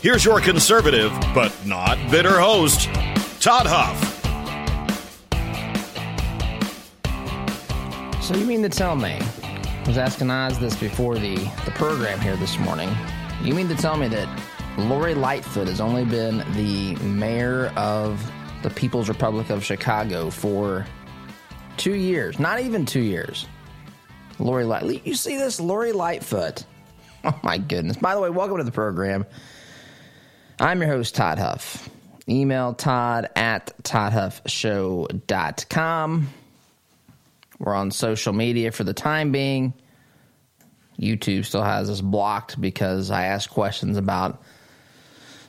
Here's your conservative, but not bitter host, Todd Huff. So you mean to tell me, I was asking Oz this before the, the program here this morning, you mean to tell me that Lori Lightfoot has only been the mayor of the People's Republic of Chicago for two years, not even two years. Lori Lightfoot. you see this, Lori Lightfoot. Oh my goodness! By the way, welcome to the program. I'm your host, Todd Huff. Email Todd at ToddHuffShow.com. We're on social media for the time being. YouTube still has us blocked because I asked questions about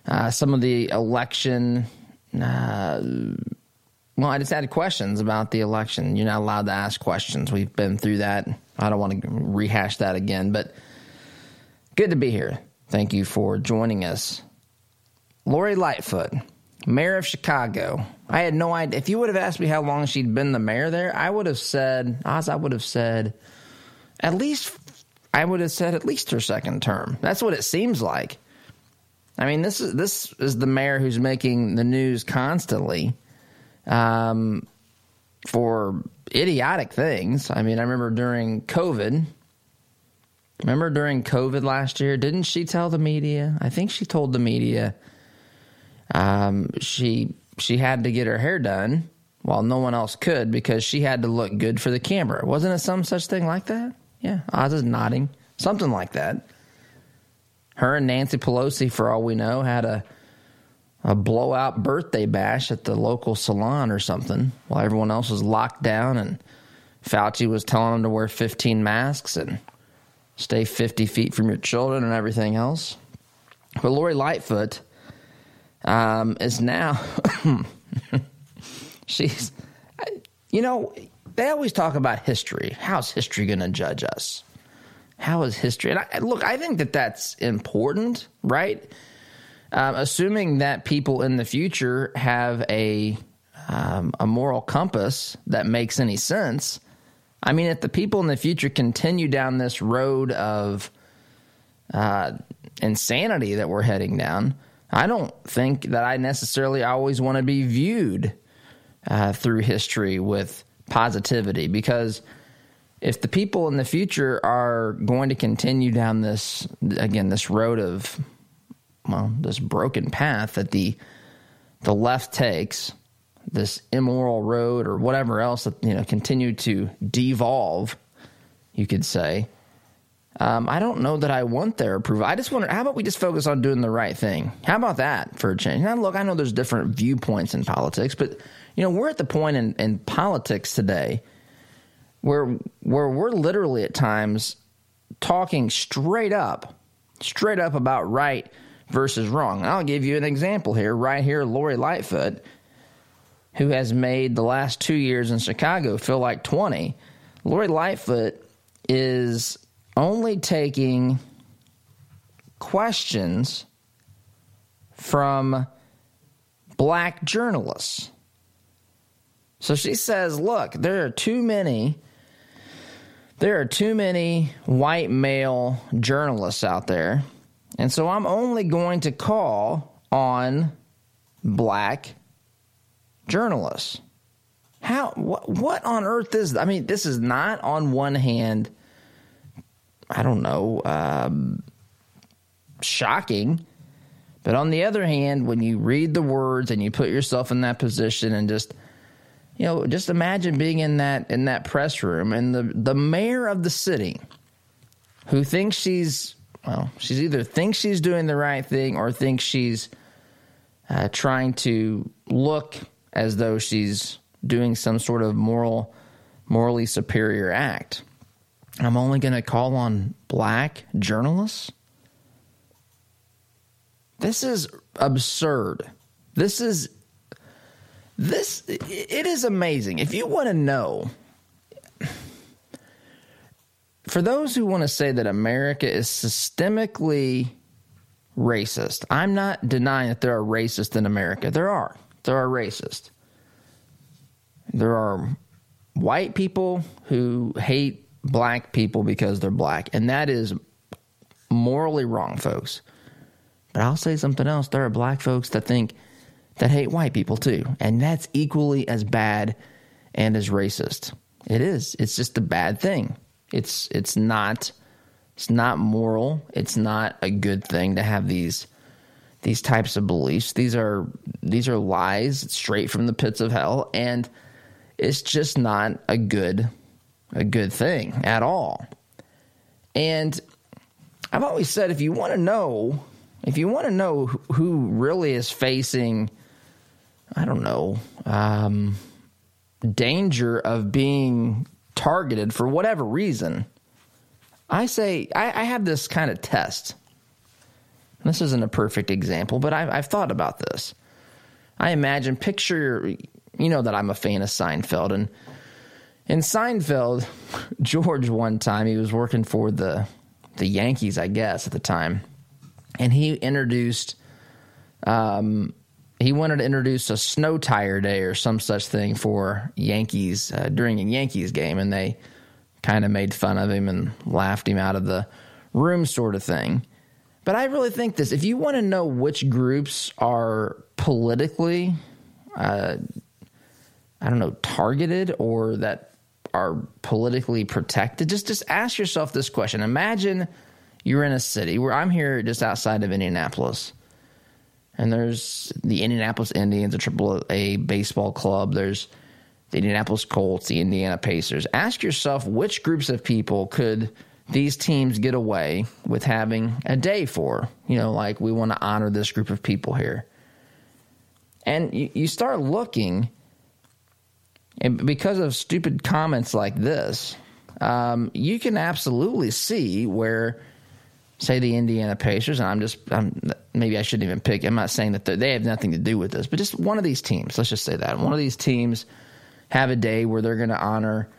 uh, some of the election. Uh, well, I just had questions about the election. You're not allowed to ask questions. We've been through that. I don't want to rehash that again, but good to be here. Thank you for joining us. Lori Lightfoot, mayor of Chicago. I had no idea. If you would have asked me how long she'd been the mayor there, I would have said, Oz, I would have said, at least, I would have said at least her second term. That's what it seems like. I mean, this is this is the mayor who's making the news constantly, um, for idiotic things. I mean, I remember during COVID. Remember during COVID last year, didn't she tell the media? I think she told the media um, she she had to get her hair done while no one else could because she had to look good for the camera. Wasn't it some such thing like that? Yeah, Oz is nodding. Something like that. Her and Nancy Pelosi, for all we know, had a a blowout birthday bash at the local salon or something while everyone else was locked down and Fauci was telling them to wear 15 masks and stay 50 feet from your children and everything else. But Lori Lightfoot um, is now she's you know they always talk about history. How's history going to judge us? How is history? And I, look i think that that's important right? Um, assuming that people in the future have a um, a moral compass that makes any sense i mean if the people in the future continue down this road of uh, insanity that we're heading down I don't think that I necessarily always want to be viewed uh, through history with positivity because if the people in the future are going to continue down this again this road of well this broken path that the the left takes this immoral road or whatever else that you know continue to devolve you could say um, I don't know that I want their approval. I just wonder, how about we just focus on doing the right thing? How about that for a change? Now, look, I know there's different viewpoints in politics, but you know, we're at the point in, in politics today where where we're literally at times talking straight up, straight up about right versus wrong. I'll give you an example here, right here, Lori Lightfoot, who has made the last two years in Chicago feel like 20. Lori Lightfoot is only taking questions from black journalists. So she says, look, there are too many there are too many white male journalists out there. And so I'm only going to call on black journalists. How what what on earth is I mean this is not on one hand I don't know, um, shocking. But on the other hand, when you read the words and you put yourself in that position and just you know, just imagine being in that in that press room and the the mayor of the city who thinks she's well, she's either thinks she's doing the right thing or thinks she's uh, trying to look as though she's doing some sort of moral morally superior act. I'm only going to call on black journalists. This is absurd. This is this it is amazing. If you want to know for those who want to say that America is systemically racist, I'm not denying that there are racists in America. There are. There are racists. There are white people who hate black people because they're black, and that is morally wrong, folks. But I'll say something else. There are black folks that think that hate white people too, and that's equally as bad and as racist. It is. It's just a bad thing. It's it's not it's not moral. It's not a good thing to have these these types of beliefs. These are these are lies straight from the pits of hell and it's just not a good a good thing at all. And I've always said if you want to know if you want to know who really is facing I don't know um, danger of being targeted for whatever reason, I say I, I have this kind of test. This isn't a perfect example, but I've, I've thought about this. I imagine picture, you know that I'm a fan of Seinfeld, and in Seinfeld, George one time he was working for the the Yankees, I guess at the time, and he introduced um, he wanted to introduce a snow tire day or some such thing for Yankees uh, during a Yankees game, and they kind of made fun of him and laughed him out of the room, sort of thing. But I really think this: if you want to know which groups are politically, uh, I don't know, targeted or that are politically protected, just just ask yourself this question. Imagine you're in a city where I'm here just outside of Indianapolis and there's the Indianapolis Indians, a triple A baseball club. There's the Indianapolis Colts, the Indiana Pacers. Ask yourself which groups of people could these teams get away with having a day for? You know, like we want to honor this group of people here. And you, you start looking, and because of stupid comments like this, um, you can absolutely see where say the Indiana Pacers, and I'm just, I'm, maybe I shouldn't even pick. I'm not saying that they have nothing to do with this, but just one of these teams. Let's just say that one of these teams have a day where they're going to honor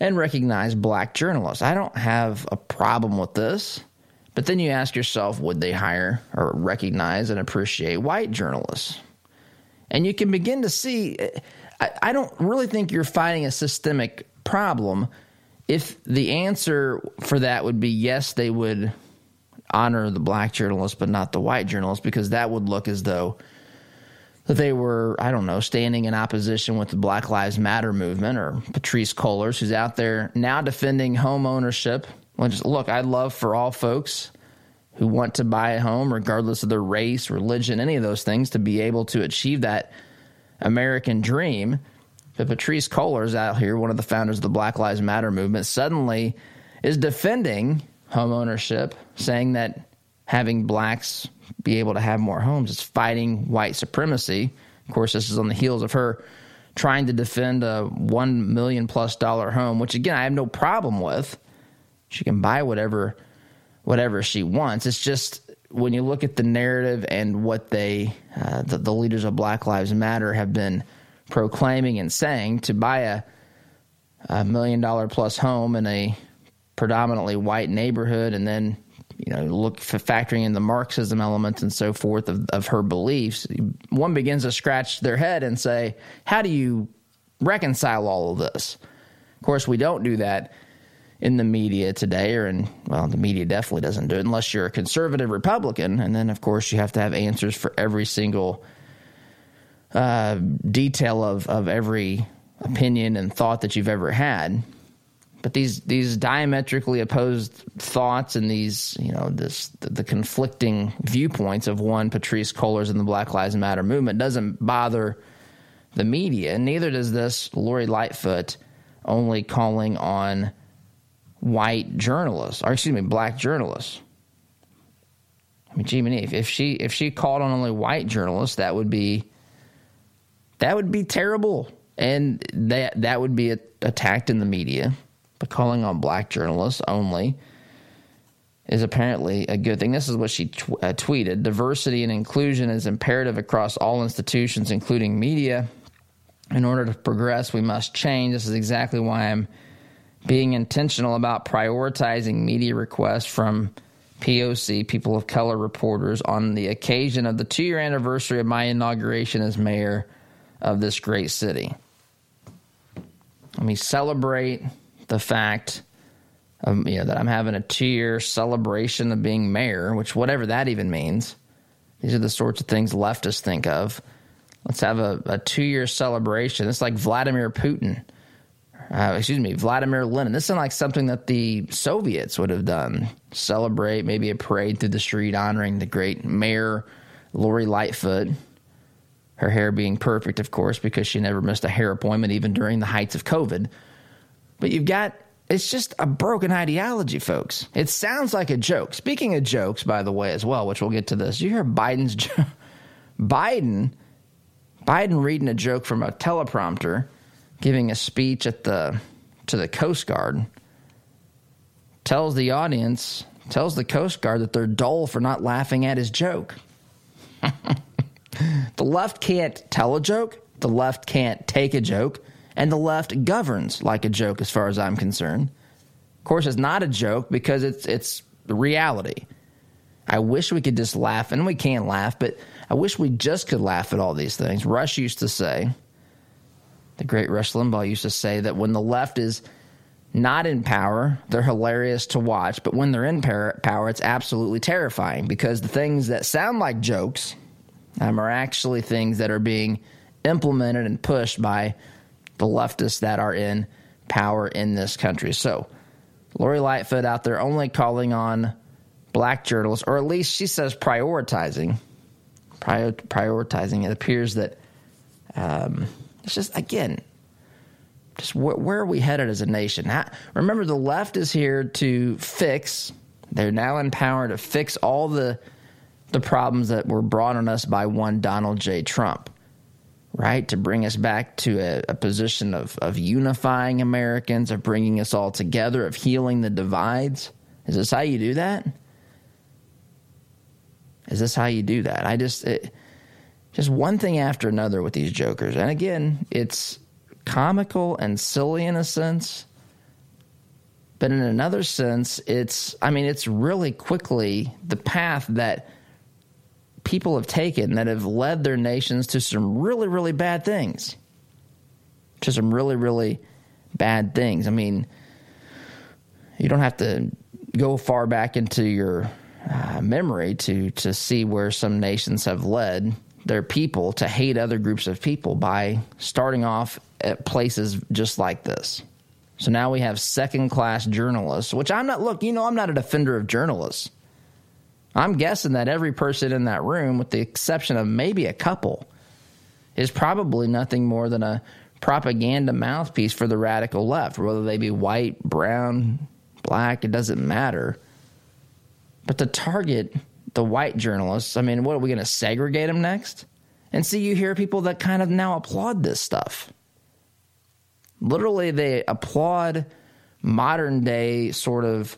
and recognize black journalists. I don't have a problem with this, but then you ask yourself, would they hire or recognize and appreciate white journalists? And you can begin to see. I, I don't really think you're fighting a systemic problem if the answer for that would be yes, they would honor the black journalists but not the white journalists because that would look as though that they were, I don't know, standing in opposition with the Black Lives Matter movement or Patrisse Cullors, who's out there now defending home ownership. Which, look, I'd love for all folks who want to buy a home, regardless of their race, religion, any of those things, to be able to achieve that American dream. But Patrisse Cullors out here, one of the founders of the Black Lives Matter movement, suddenly is defending home ownership, saying that having blacks be able to have more homes is fighting white supremacy. Of course, this is on the heels of her trying to defend a one million plus dollar home, which again I have no problem with. She can buy whatever whatever she wants. It's just when you look at the narrative and what they uh, the, the leaders of Black Lives Matter have been proclaiming and saying to buy a a million dollar plus home in a predominantly white neighborhood, and then you know look for factoring in the Marxism elements and so forth of, of her beliefs, one begins to scratch their head and say, "How do you reconcile all of this?" Of course, we don't do that in the media today, or in well, the media definitely doesn't do it unless you're a conservative Republican, and then of course you have to have answers for every single uh, detail of of every opinion and thought that you've ever had. But these these diametrically opposed thoughts and these you know this the, the conflicting viewpoints of one Patrisse Cullors in the Black Lives Matter movement doesn't bother the media, and neither does this Lori Lightfoot only calling on white journalists, or excuse me, black journalists. I mean, Jiminy, if, if she if she called on only white journalists, that would be that would be terrible, and that that would be attacked in the media but calling on black journalists only is apparently a good thing. This is what she tw- uh, tweeted Diversity and inclusion is imperative across all institutions, including media. In order to progress, we must change. This is exactly why I'm being intentional about prioritizing media requests from POC, people of color reporters, on the occasion of the two year anniversary of my inauguration as mayor of this great city. Let me celebrate the fact um, you know, that I'm having a two year celebration of being mayor, which whatever that even means. These are the sorts of things leftists think of. Let's have a, a two year celebration. It's like Vladimir Putin. Uh, excuse me, Vladimir Lenin. This is like something that the Soviets would have done. Celebrate maybe a parade through the street honoring the great mayor Lori Lightfoot. Her hair being perfect, of course, because she never missed a hair appointment even during the heights of COVID. But you've got it's just a broken ideology, folks. It sounds like a joke. Speaking of jokes, by the way, as well, which we'll get to this. You hear Biden's jo- Biden Biden reading a joke from a teleprompter, giving a speech at the to the Coast Guard, tells the audience, tells the Coast Guard that they're dull for not laughing at his joke. the left can't tell a joke. The left can't take a joke and the left governs like a joke as far as I'm concerned. Of course, it's not a joke because it's it's reality. I wish we could just laugh, and we can laugh, but I wish we just could laugh at all these things. Rush used to say, the great Rush Limbaugh used to say that when the left is not in power, they're hilarious to watch, but when they're in power, it's absolutely terrifying because the things that sound like jokes um, are actually things that are being implemented and pushed by the leftists that are in power in this country. So, Lori Lightfoot out there only calling on black journalists, or at least she says prioritizing. Prior, prioritizing. It appears that um, it's just, again, just wh- where are we headed as a nation? How, remember, the left is here to fix, they're now in power to fix all the, the problems that were brought on us by one Donald J. Trump right? To bring us back to a, a, position of, of unifying Americans, of bringing us all together, of healing the divides. Is this how you do that? Is this how you do that? I just, it, just one thing after another with these jokers. And again, it's comical and silly in a sense. But in another sense, it's, I mean, it's really quickly the path that people have taken that have led their nations to some really, really bad things. To some really, really bad things. I mean, you don't have to go far back into your uh, memory to to see where some nations have led their people to hate other groups of people by starting off at places just like this. So now we have second class journalists, which I'm not, look, you know, I'm not a defender of journalists. I'm guessing that every person in that room, with the exception of maybe a couple, is probably nothing more than a propaganda mouthpiece for the radical left, whether they be white, brown, black, it doesn't matter. But to target the white journalists, I mean, what are we going to segregate them next? And see, you hear people that kind of now applaud this stuff. Literally, they applaud modern day sort of,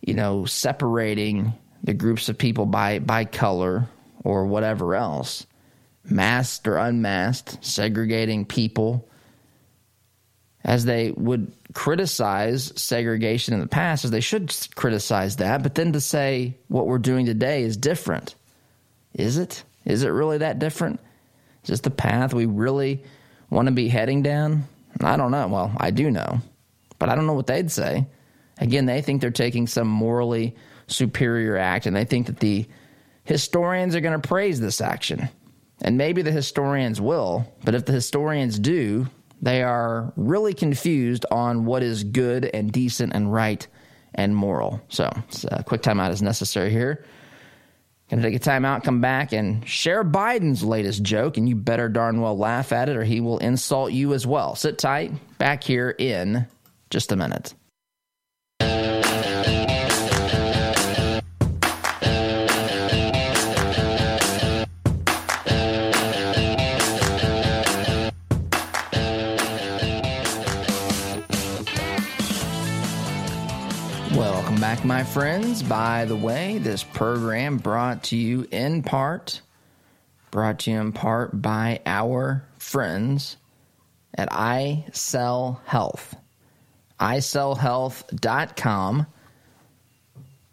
you know, separating the groups of people by by color or whatever else, masked or unmasked, segregating people as they would criticize segregation in the past, as they should criticize that, but then to say what we're doing today is different. Is it? Is it really that different? Is this the path we really want to be heading down? I don't know. Well, I do know, but I don't know what they'd say. Again, they think they're taking some morally superior act. And they think that the historians are going to praise this action. And maybe the historians will, but if the historians do, they are really confused on what is good and decent and right and moral. So, a uh, quick timeout is necessary here. Gonna take a timeout, come back, and share Biden's latest joke, and you better darn well laugh at it, or he will insult you as well. Sit tight, back here in just a minute. My friends. By the way, this program brought to you in part, brought to you in part by our friends at I Health. ISellHealth.com.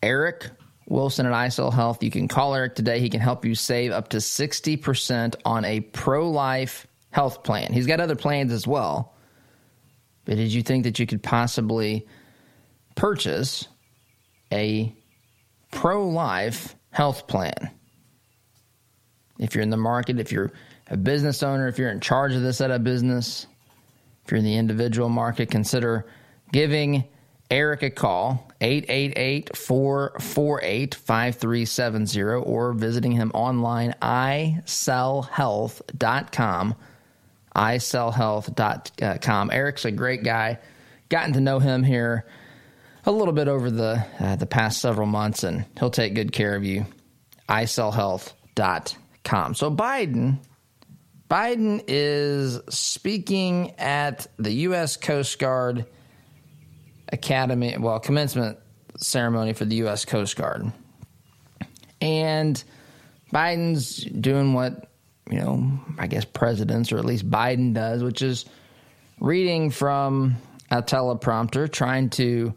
Eric Wilson at iSell Health. You can call Eric today. He can help you save up to 60% on a pro life health plan. He's got other plans as well. But did you think that you could possibly purchase a pro life health plan. If you're in the market, if you're a business owner, if you're in charge of this at a business, if you're in the individual market, consider giving Eric a call, 888 448 5370, or visiting him online, isellhealth.com. isellhealth.com. Uh, Eric's a great guy. Gotten to know him here a little bit over the uh, the past several months, and he'll take good care of you. ISellHealth.com. So Biden, Biden is speaking at the U.S. Coast Guard Academy, well, commencement ceremony for the U.S. Coast Guard, and Biden's doing what you know, I guess presidents or at least Biden does, which is reading from a teleprompter, trying to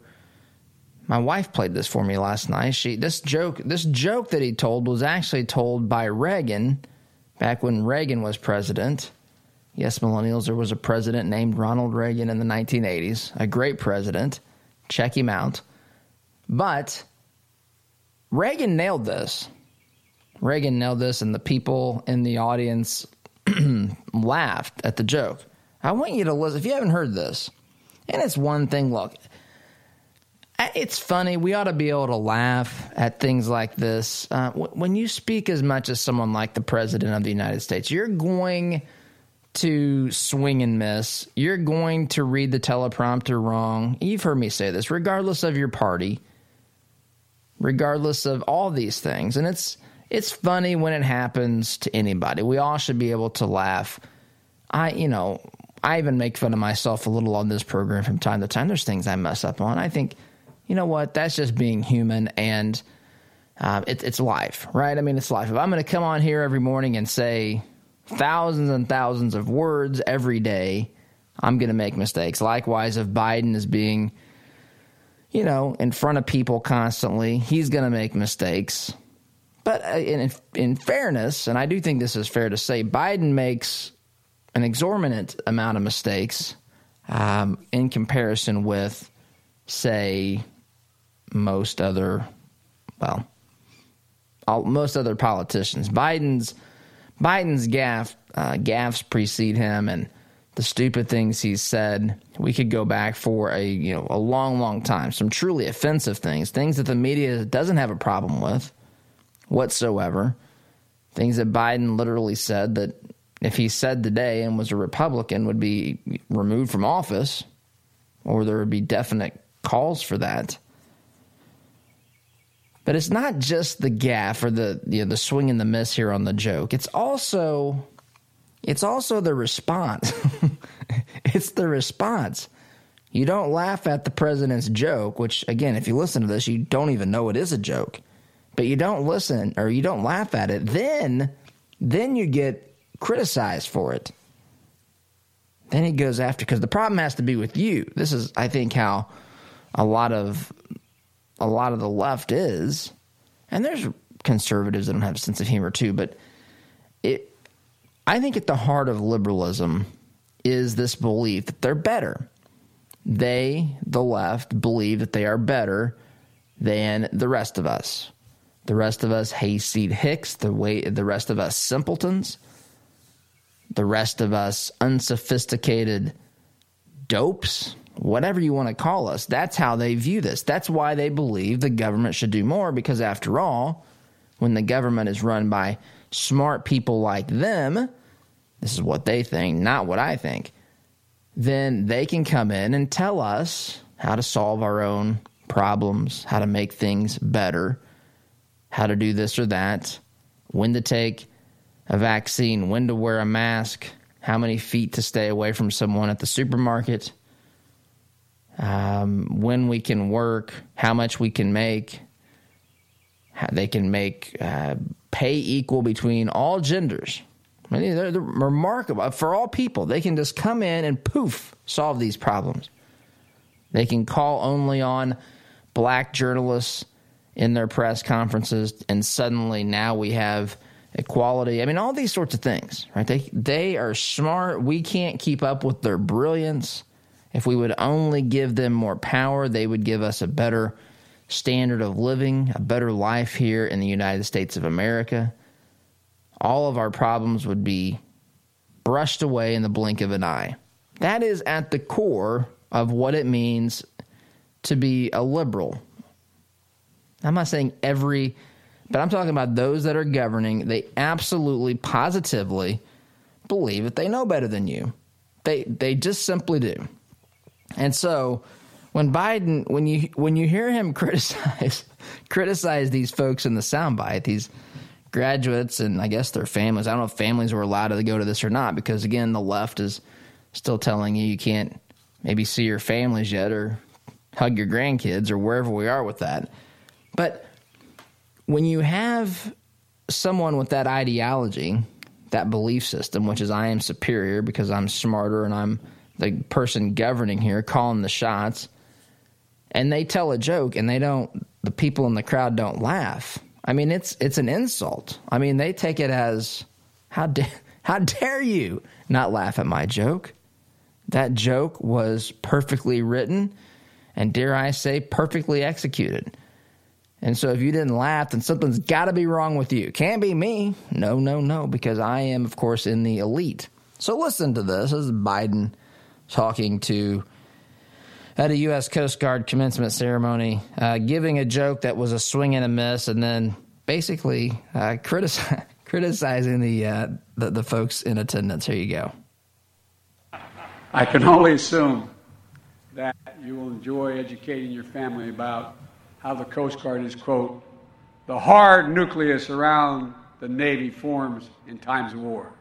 my wife played this for me last night. She this joke this joke that he told was actually told by Reagan back when Reagan was president. Yes, millennials, there was a president named Ronald Reagan in the 1980s, a great president. Check him out. But Reagan nailed this. Reagan nailed this, and the people in the audience laughed at the joke. I want you to listen. If you haven't heard this, and it's one thing, look, it's funny. We ought to be able to laugh at things like this. Uh, when you speak as much as someone like the President of the United States, you're going to swing and miss. You're going to read the teleprompter wrong. You've heard me say this, regardless of your party, regardless of all these things. And it's it's funny when it happens to anybody. We all should be able to laugh. I, you know, I even make fun of myself a little on this program from time to time. There's things I mess up on. I think you know what? That's just being human and uh, it, it's life, right? I mean, it's life. If I'm going to come on here every morning and say thousands and thousands of words every day, I'm going to make mistakes. Likewise, if Biden is being, you know, in front of people constantly, he's going to make mistakes. But uh, in, in fairness, and I do think this is fair to say, Biden makes an exorbitant amount of mistakes um, in comparison with, say, most other, well, all, most other politicians. Biden's Biden's gaff uh, gaffes precede him, and the stupid things he's said. We could go back for a you know a long, long time. Some truly offensive things, things that the media doesn't have a problem with whatsoever. Things that Biden literally said that if he said today and was a Republican would be removed from office, or there would be definite calls for that. But it's not just the gaffe or the you know, the swing and the miss here on the joke. It's also it's also the response. it's the response. You don't laugh at the president's joke, which again, if you listen to this, you don't even know it is a joke. But you don't listen or you don't laugh at it, then then you get criticized for it. Then he goes after because the problem has to be with you. This is I think how a lot of a lot of the left is, and there's conservatives that don't have a sense of humor too, but it I think at the heart of liberalism is this belief that they're better. They, the left, believe that they are better than the rest of us. The rest of us hayseed hicks, the way the rest of us simpletons, the rest of us unsophisticated dopes whatever you want to call us. That's how they view this. That's why they believe the government should do more because, after all, when the government is run by smart people like them, this is what they think, not what I think, then they can come in and tell us how to solve our own problems, how to make things better, how to do this or that, when to take a vaccine, when to wear a mask, how many feet to stay away from someone at the supermarket um, when we can work, how much we can make. They can make uh, pay equal between all genders. I mean, they're, they're remarkable for all people. They can just come in and poof solve these problems. They can call only on black journalists in their press conferences, and suddenly now we have equality. I mean, all these sorts of things, right? They they are smart. We can't keep up with their brilliance. If we would only give them more power, they would give us a better standard of living, a better life here in the United States of America. All of our problems would be brushed away in the blink of an eye. That is at the core of what it means to be a liberal. I'm not saying every, but I'm talking about those that are governing. They absolutely, positively believe that they know better than you. They they just simply do. And so when Biden, when you when you hear him criticize criticize these folks in the soundbite, these graduates and I guess their families. I don't know if families were allowed to go to this or not because again, the left is still telling you you can't maybe see your families yet or hug your grandkids or wherever we are with that. But when you have someone with that ideology, that belief system, which is I am superior because I'm smarter and I'm the person governing here, calling the shots, and they tell a joke and they don't, the people in the crowd don't laugh. I mean, it's it's an insult. I mean, they take it as how dare how dare you not laugh at my joke? That joke was perfectly written and, dare I say, perfectly executed. And so if you didn't laugh, then something's got to be wrong with you. Can't be me. No, no, no, because I am, of course, in the elite. So listen to this. This is Biden talking to at a U.S. Coast Guard commencement ceremony, uh, giving a joke that was a swing and a miss, and then basically uh, critici- criticizing the, uh, the the folks in attendance. Here you go. I can only assume that you will enjoy educating your family about how the Coast Guard is, quote, the hard nucleus around the Navy forms in times of war.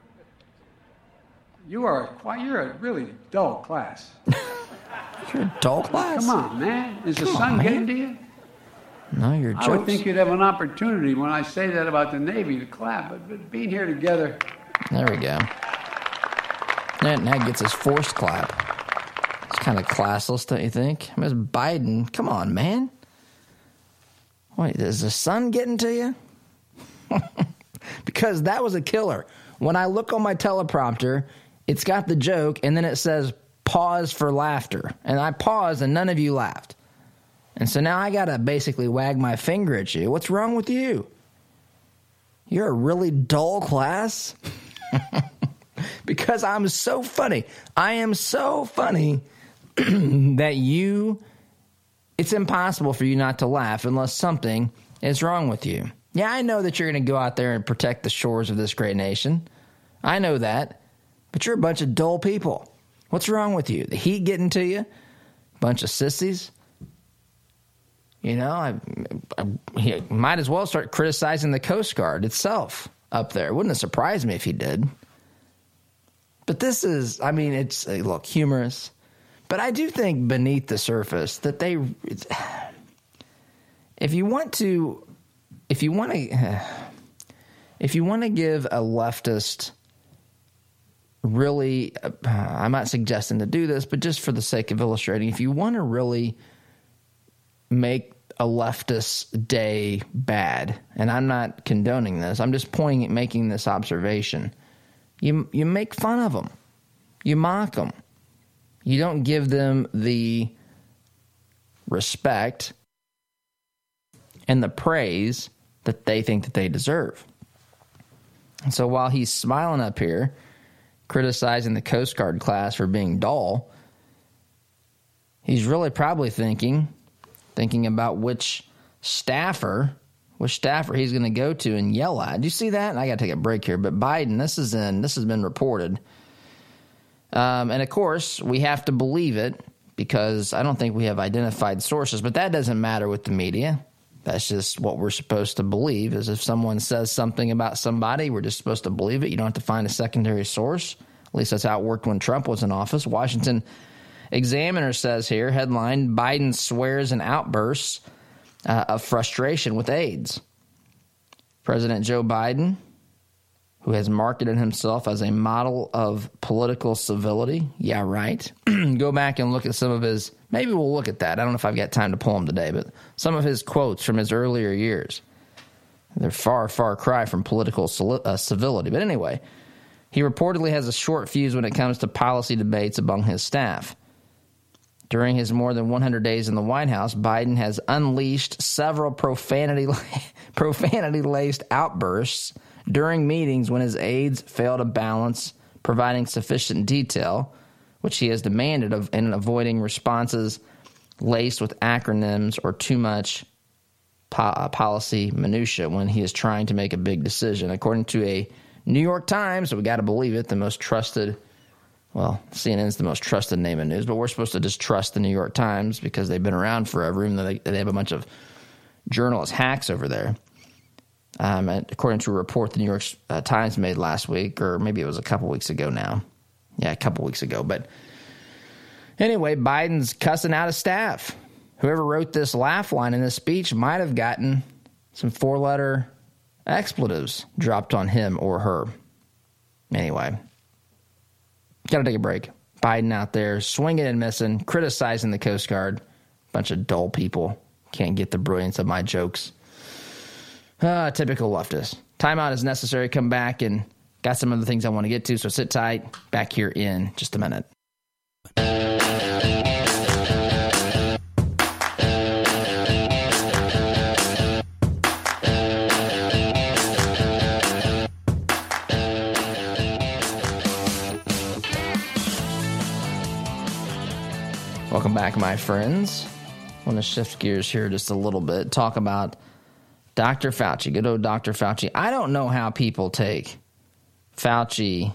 You are quite, you're a really dull class. you're a dull class? Come on, man. Is the sun getting to you? No, you're jokes. I would think you'd have an opportunity when I say that about the Navy to clap, but, but being here together. There we go. And now gets his forced clap. It's kind of classless, don't you think? Miss Biden, come on, man. Wait, is the sun getting to you? because that was a killer. When I look on my teleprompter, it's got the joke and then it says pause for laughter. And I paused and none of you laughed. And so now I got to basically wag my finger at you. What's wrong with you? You're a really dull class? because I'm so funny. I am so funny that you, it's impossible for you not to laugh unless something is wrong with you. Yeah, I know that you're going to go out there and protect the shores of this great nation. I know that. But you're a bunch of dull people. What's wrong with you? The heat getting to you? Bunch of sissies? You know, I, I, might as well start criticizing the Coast Guard itself up there. Wouldn't it surprise me if he did? But this is, I mean, it's a look humorous, but I do think beneath the surface that they, if you want to, if you want to, if you want to give a leftist really, uh, I'm not suggesting to do this, but just for the sake of illustrating, if you want to really make a leftist day bad, and I'm not condoning this, I'm just pointing, at making this observation you you make fun of them, you mock them, you don't give them the respect and the praise that they think that they deserve. And so while he's smiling up here, criticizing the Coast Guard class for being dull, he's really probably thinking, thinking about which staffer which staffer he's going to go to and yell at. Do you see that? I got to take a break here, but Biden, this is in, this has been reported. Um, and of course, we have to believe it because I don't think we have identified sources, but that doesn't matter with the media. That's just what we're supposed to believe is if someone says something about somebody, we're just supposed to believe it. You don't have to find a secondary source. At least that's how it worked when Trump was in office. Washington Examiner says here, headline Biden swears and outbursts uh, of frustration with aides. President Joe Biden, who has marketed himself as a model of political civility, yeah, right. Go back and look at some of his, maybe we'll look at that. I don't know if I've got time to pull them today, but some of his quotes from his earlier years. They're far, far cry from political uh, civility. But anyway, he reportedly has a short fuse when it comes to policy debates among his staff. During his more than 100 days in the White House, Biden has unleashed several profanity profanity laced outbursts during meetings when his aides fail to balance providing sufficient detail, which he has demanded of in avoiding responses laced with acronyms or too much po- uh, policy minutia when he is trying to make a big decision. According to a New York Times, we got to believe it, the most trusted well, CNN is the most trusted name in news, but we're supposed to just trust the New York Times because they've been around forever, even though they, they have a bunch of journalist hacks over there. Um, according to a report the New York uh, Times made last week, or maybe it was a couple weeks ago now. Yeah, a couple weeks ago. But anyway, Biden's cussing out his staff. Whoever wrote this laugh line in this speech might have gotten some four letter expletives dropped on him or her. Anyway, Got to take a break. Biden out there swinging and missing, criticizing the Coast Guard. Bunch of dull people. Can't get the brilliance of my jokes. Uh, typical leftist. Timeout is necessary. Come back and got some other things I want to get to, so sit tight. Back here in just a minute. Welcome back, my friends. I want to shift gears here just a little bit. Talk about Dr. Fauci, good old Dr. Fauci. I don't know how people take Fauci.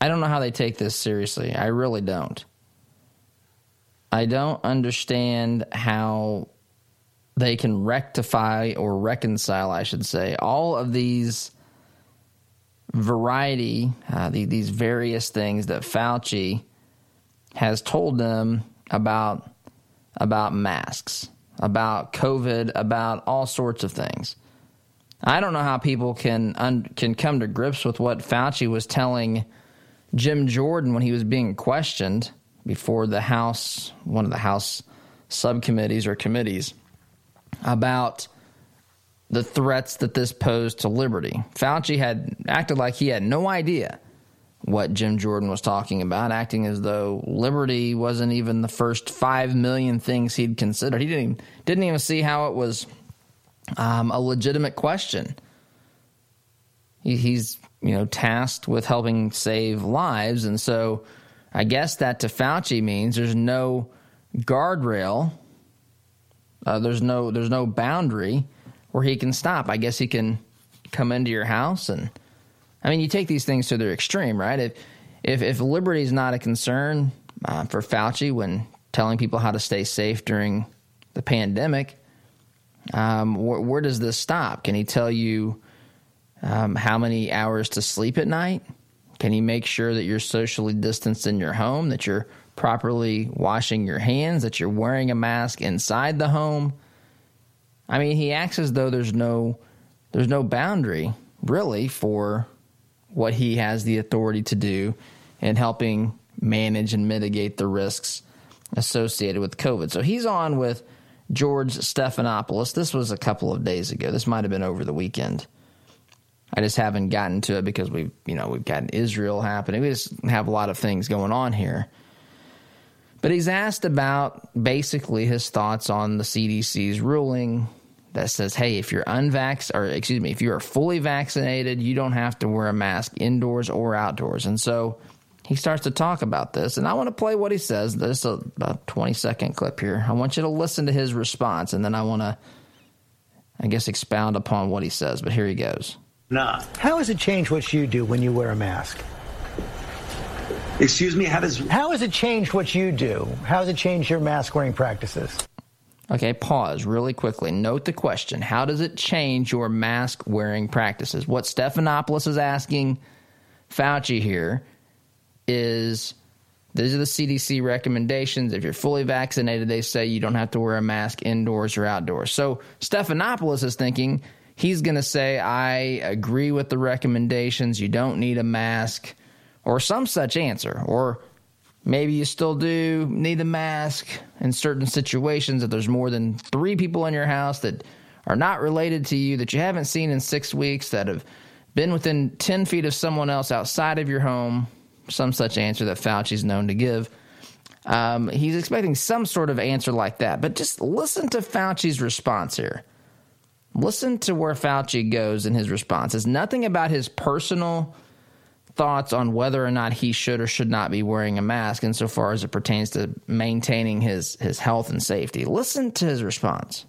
I don't know how they take this seriously. I really don't. I don't understand how they can rectify or reconcile, I should say, all of these variety, uh, the, these various things that Fauci has told them about about masks, about COVID, about all sorts of things. I don't know how people can un, can come to grips with what Fauci was telling Jim Jordan when he was being questioned before the House, one of the House subcommittees or committees, about the threats that this posed to liberty. Fauci had acted like he had no idea what Jim Jordan was talking about, acting as though liberty wasn't even the first five million things he'd considered. He didn't didn't even see how it was um, a legitimate question. He, he's you know tasked with helping save lives, and so I guess that to Fauci means there's no guardrail, uh, there's no there's no boundary where he can stop. I guess he can come into your house and I mean, you take these things to their extreme, right? If if, if liberty is not a concern uh, for Fauci when telling people how to stay safe during the pandemic, um, wh- where does this stop? Can he tell you um, how many hours to sleep at night? Can he make sure that you're socially distanced in your home, that you're properly washing your hands, that you're wearing a mask inside the home? I mean, he acts as though there's no there's no boundary really for what he has the authority to do in helping manage and mitigate the risks associated with COVID. So he's on with George Stephanopoulos. This was a couple of days ago. This might have been over the weekend. I just haven't gotten to it because we've, you know, we've got Israel happening. We just have a lot of things going on here. But he's asked about basically his thoughts on the CDC's ruling that says, hey, if you're unvax or excuse me, if you are fully vaccinated, you don't have to wear a mask indoors or outdoors. And so he starts to talk about this, and I want to play what he says. There's a about 20 second clip here. I want you to listen to his response, and then I want to, I guess, expound upon what he says. But here he goes. Nah. How has it changed what you do when you wear a mask? Excuse me, how does. How has it changed what you do? How has it changed your mask wearing practices? Okay, pause really quickly. Note the question How does it change your mask wearing practices? What Stephanopoulos is asking Fauci here is These are the CDC recommendations. If you're fully vaccinated, they say you don't have to wear a mask indoors or outdoors. So Stephanopoulos is thinking he's going to say, I agree with the recommendations. You don't need a mask or some such answer. Or maybe you still do need a mask in certain situations if there's more than three people in your house that are not related to you, that you haven't seen in six weeks, that have been within 10 feet of someone else outside of your home, some such answer that Fauci's known to give. Um, he's expecting some sort of answer like that. But just listen to Fauci's response here. Listen to where Fauci goes in his response. It's nothing about his personal thoughts on whether or not he should or should not be wearing a mask insofar as it pertains to maintaining his, his health and safety. Listen to his response.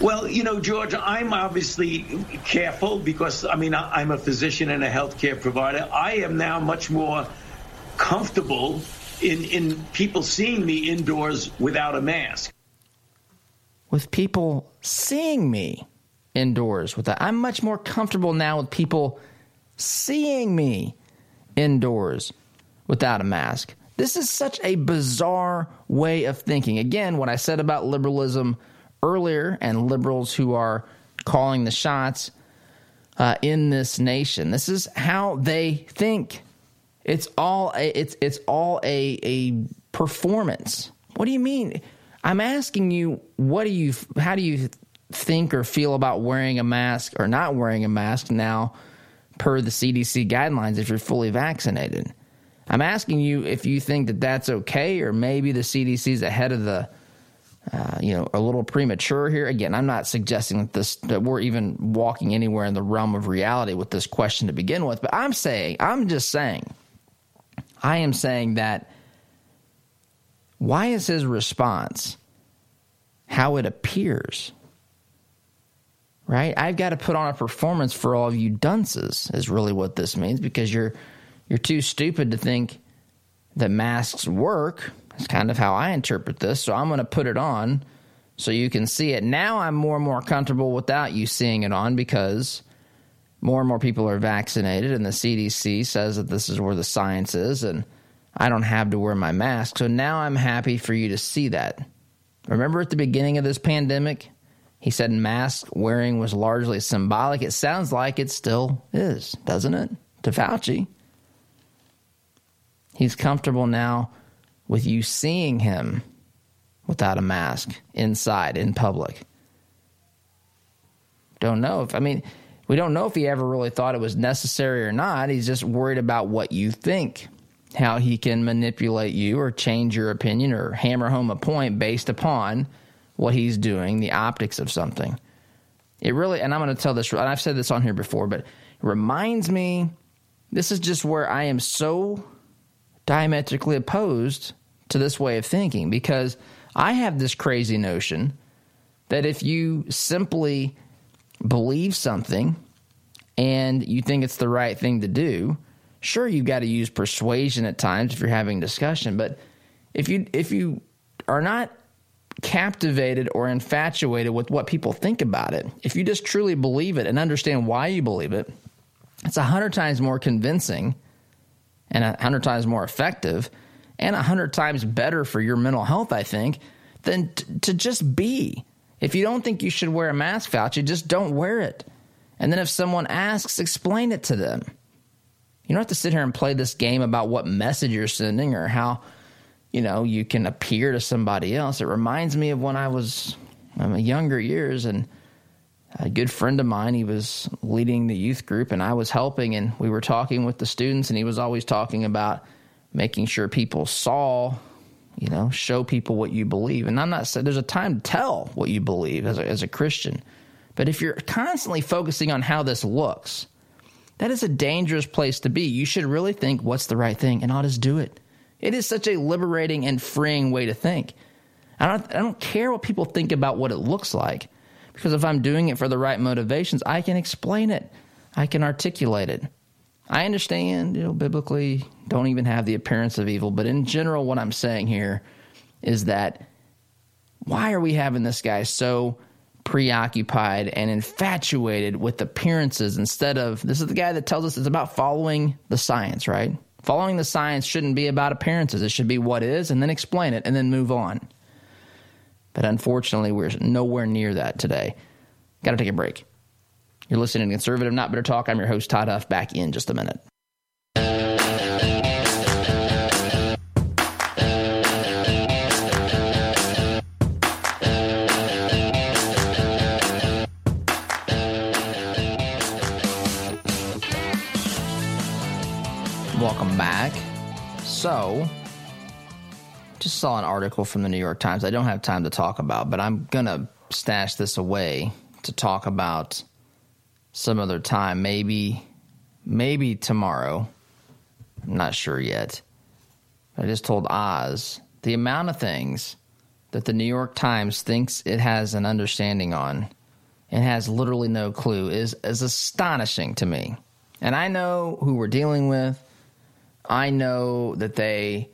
Well, you know, George, I'm obviously careful because, I mean, I'm a physician and a healthcare provider. I am now much more comfortable in, in people seeing me indoors without a mask. With people seeing me indoors with that. I'm much more comfortable now with people seeing me indoors without a mask. This is such a bizarre way of thinking. Again, what I said about liberalism earlier and liberals who are calling the shots uh, in this nation. This is how they think. It's all a, it's it's all a a performance. What do you mean? I'm asking you, what do you how do you think or feel about wearing a mask or not wearing a mask now per the CDC guidelines if you're fully vaccinated? I'm asking you if you think that that's okay or maybe the CDC is ahead of the uh, you know, a little premature here. Again, I'm not suggesting that this that we're even walking anywhere in the realm of reality with this question to begin with, but I'm saying, I'm just saying, I am saying that why is his response how it appears? Right? I've got to put on a performance for all of you dunces is really what this means because you're you're too stupid to think that masks work that's kind of how I interpret this. So I'm going to put it on so you can see it. Now I'm more and more comfortable without you seeing it on because more and more people are vaccinated, and the CDC says that this is where the science is, and I don't have to wear my mask. So now I'm happy for you to see that. Remember at the beginning of this pandemic, he said mask wearing was largely symbolic. It sounds like it still is, doesn't it? To Fauci. He's comfortable now with you seeing him without a mask inside in public. Don't know if, I mean, we don't know if he ever really thought it was necessary or not. He's just worried about what you think, how he can manipulate you or change your opinion or hammer home a point based upon what he's doing, the optics of something. It really, and I'm going to tell this, and I've said this on here before, but it reminds me this is just where I am so diametrically opposed to this way of thinking because I have this crazy notion that if you simply believe something and you think it's the right thing to do, sure you've got to use persuasion at times if you're having discussion, but if you if you are not captivated or infatuated with what people think about it, if you just truly believe it and understand why you believe it, it's a hundred times more convincing and a hundred times more effective and a hundred times better for your mental health, I think, than t- to just be. If you don't think you should wear a mask, Fauci, just don't wear it. And then if someone asks, explain it to them. You don't have to sit here and play this game about what message you're sending or how, you know, you can appear to somebody else. It reminds me of when I was um, in my younger years and a good friend of mine, he was leading the youth group and I was helping and we were talking with the students and he was always talking about making sure people saw, you know, show people what you believe. And I'm not saying there's a time to tell what you believe as a, as a Christian. But if you're constantly focusing on how this looks, that is a dangerous place to be. You should really think what's the right thing and I'll just do it. It is such a liberating and freeing way to think. I don't, I don't care what people think about what it looks like because if I'm doing it for the right motivations, I can explain it, I can articulate it. I understand, you know, biblically don't even have the appearance of evil, but in general, what I'm saying here is that why are we having this guy so preoccupied and infatuated with appearances instead of this is the guy that tells us it's about following the science, right? Following the science shouldn't be about appearances. It should be what is and then explain it and then move on. But unfortunately, we're nowhere near that today. Got to take a break. You're listening to Conservative Not Bitter Talk. I'm your host, Todd Huff, back in just a minute. So, just saw an article from the New York Times I don't have time to talk about, but I'm going to stash this away to talk about some other time, maybe maybe tomorrow. I'm not sure yet. I just told Oz the amount of things that the New York Times thinks it has an understanding on and has literally no clue is is astonishing to me. And I know who we're dealing with. I know that they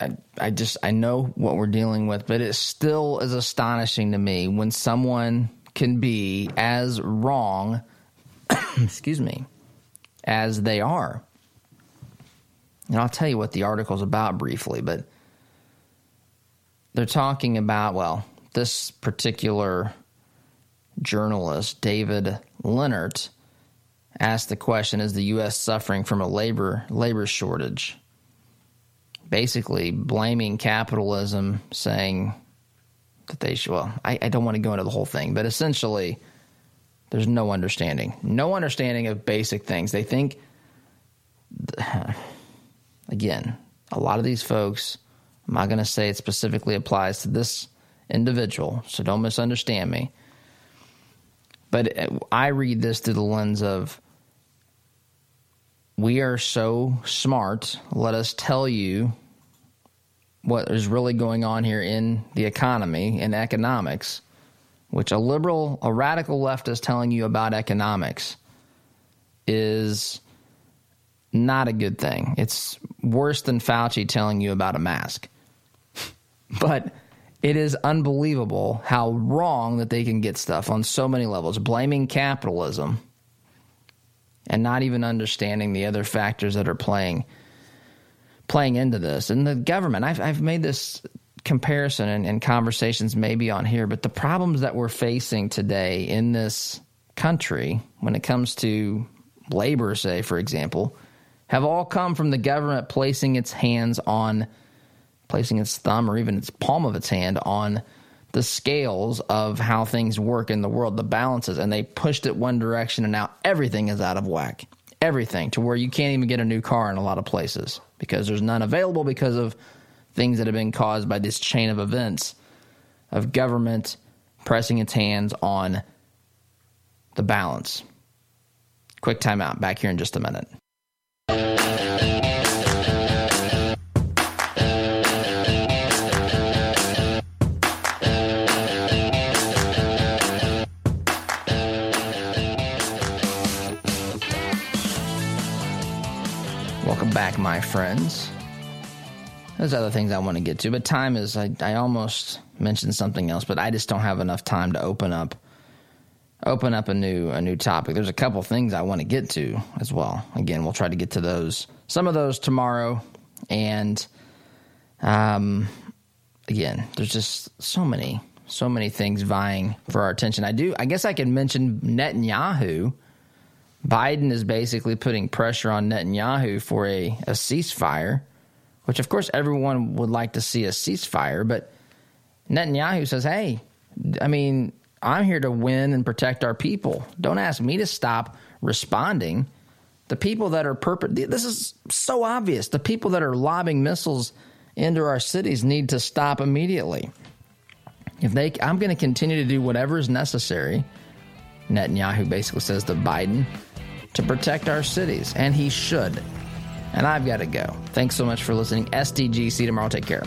I, I just I know what we're dealing with, but it still is astonishing to me when someone can be as wrong, excuse me, as they are. And I'll tell you what the article's about briefly, but they're talking about, well, this particular journalist, David Leonhardt, asked the question Is the U.S. suffering from a labor, labor shortage? Basically, blaming capitalism, saying that they should. Well, I, I don't want to go into the whole thing, but essentially, there's no understanding, no understanding of basic things. They think, again, a lot of these folks. I'm not going to say it specifically applies to this individual, so don't misunderstand me. But uh, I read this through the lens of we are so smart. Let us tell you what is really going on here in the economy and economics, which a liberal, a radical left is telling you about economics, is not a good thing. It's worse than Fauci telling you about a mask. but it is unbelievable how wrong that they can get stuff on so many levels, blaming capitalism and not even understanding the other factors that are playing playing into this. And the government, I've, I've made this comparison and, conversations maybe on here, but the problems that we're facing today in this country when it comes to labor, say, for example, have all come from the government placing its hands on, placing its thumb or even its palm of its hand on the scales of how things work in the world, the balances, and they pushed it one direction and now everything is out of whack. Everything to where you can't even get a new car in a lot of places because there's none available because of things that have been caused by this chain of events of government pressing its hands on the balance. Quick timeout. Back here in just a minute. Back, my friends. There's other things I want to get to, but time is, I, I almost mentioned something else, but I just don't have enough time to open up open up a new a new topic. There's a couple things I want to get to as well. Again, we'll try to get to those some of those tomorrow and um again, there's just so many so many things vying for our attention. I do I guess I could mention Netanyahu Biden is basically putting pressure on Netanyahu for a, a ceasefire, which of course everyone would like to see a ceasefire, but Netanyahu says, hey, I mean, I'm here to win and protect our people. Don't ask me to stop responding. The people that are purpose this is so obvious. The people that are lobbing missiles into our cities need to stop immediately. If they I'm going to continue to do whatever is necessary. Netanyahu basically says to Biden, to protect our cities, and he should. And I've got to go. Thanks so much for listening. SDGC tomorrow. Take care.